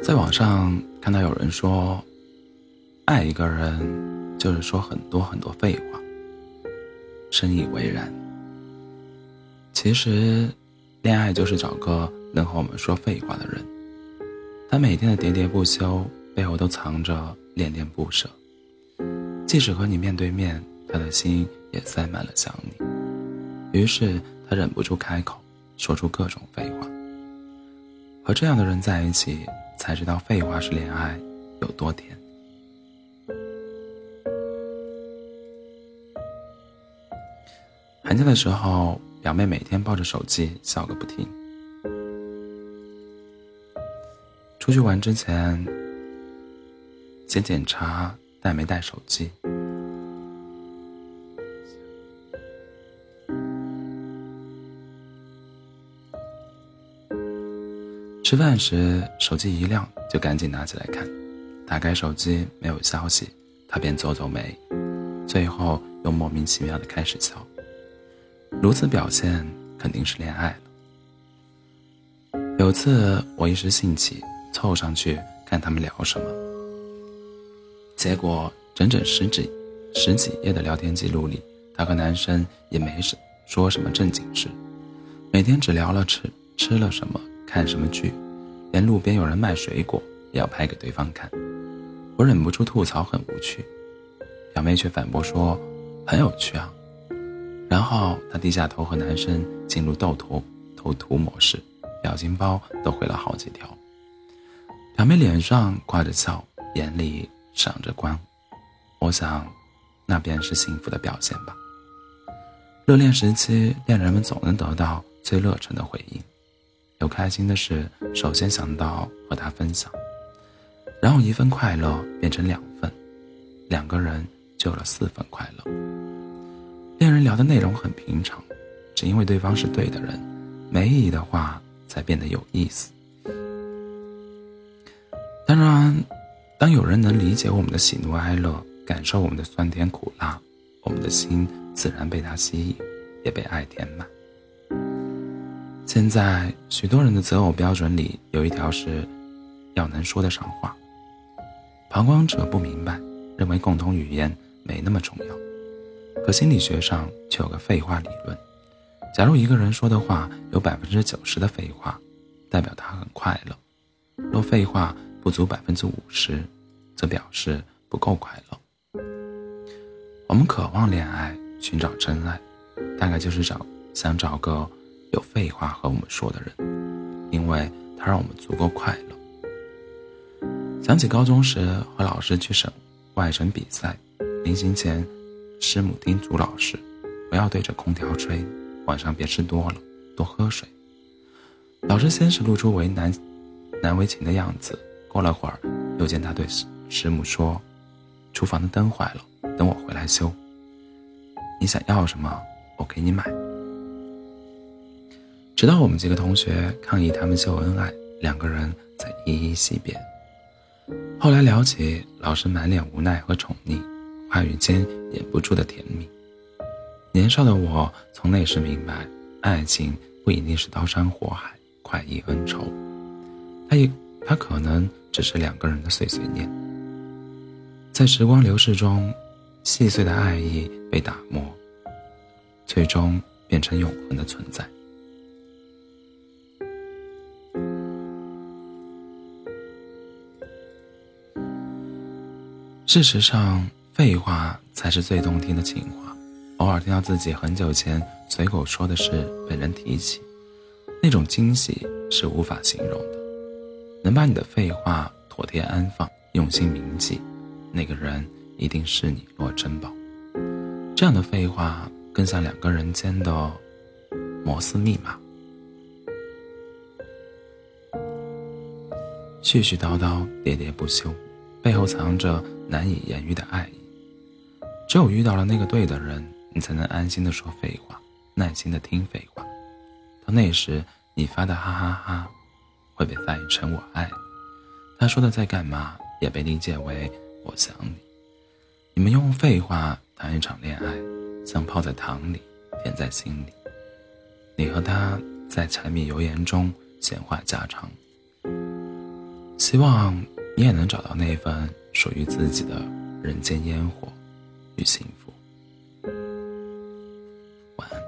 在网上看到有人说，爱一个人就是说很多很多废话。深以为然。其实，恋爱就是找个能和我们说废话的人。他每天的喋喋不休背后都藏着恋恋不舍。即使和你面对面，他的心也塞满了想你。于是他忍不住开口，说出各种废话。和这样的人在一起，才知道废话是恋爱有多甜。寒假的时候，表妹每天抱着手机笑个不停。出去玩之前，先检查带没带手机。吃饭时，手机一亮就赶紧拿起来看，打开手机没有消息，他便皱皱眉，最后又莫名其妙的开始笑。如此表现肯定是恋爱了。有次我一时兴起凑上去看他们聊什么，结果整整十几十几页的聊天记录里，他和男生也没什说什么正经事，每天只聊了吃吃了什么。看什么剧，连路边有人卖水果也要拍给对方看。我忍不住吐槽很无趣，表妹却反驳说很有趣啊。然后她低下头和男生进入斗图斗图模式，表情包都回了好几条。表妹脸上挂着笑，眼里闪着光。我想，那便是幸福的表现吧。热恋时期，恋人们总能得到最热忱的回应。有开心的事，首先想到和他分享，然后一份快乐变成两份，两个人就有了四份快乐。恋人聊的内容很平常，只因为对方是对的人，没意义的话才变得有意思。当然，当有人能理解我们的喜怒哀乐，感受我们的酸甜苦辣，我们的心自然被他吸引，也被爱填满。现在许多人的择偶标准里有一条是，要能说得上话。旁观者不明白，认为共同语言没那么重要，可心理学上却有个废话理论：假如一个人说的话有百分之九十的废话，代表他很快乐；若废话不足百分之五十，则表示不够快乐。我们渴望恋爱，寻找真爱，大概就是找想找个。有废话和我们说的人，因为他让我们足够快乐。想起高中时和老师去省外省比赛，临行前，师母叮嘱老师不要对着空调吹，晚上别吃多了，多喝水。老师先是露出为难难为情的样子，过了会儿，又见他对师师母说：“厨房的灯坏了，等我回来修。你想要什么，我给你买。”直到我们几个同学抗议他们秀恩爱，两个人才依依惜别。后来聊起，老师满脸无奈和宠溺，话语间掩不住的甜蜜。年少的我从那时明白，爱情不一定是刀山火海、快意恩仇，它也它可能只是两个人的碎碎念，在时光流逝中，细碎的爱意被打磨，最终变成永恒的存在。事实上，废话才是最动听的情话。偶尔听到自己很久前随口说的事被人提起，那种惊喜是无法形容的。能把你的废话妥帖安放、用心铭记，那个人一定是你若珍宝。这样的废话更像两个人间的摩斯密码，絮絮叨叨，喋喋不休，背后藏着。难以言喻的爱意，只有遇到了那个对的人，你才能安心的说废话，耐心的听废话。到那时，你发的哈哈哈，会被翻译成我爱你；他说的在干嘛，也被理解为我想你。你们用废话谈一场恋爱，像泡在糖里，甜在心里。你和他在柴米油盐中闲话家常，希望你也能找到那份属于自己的人间烟火与幸福。晚安。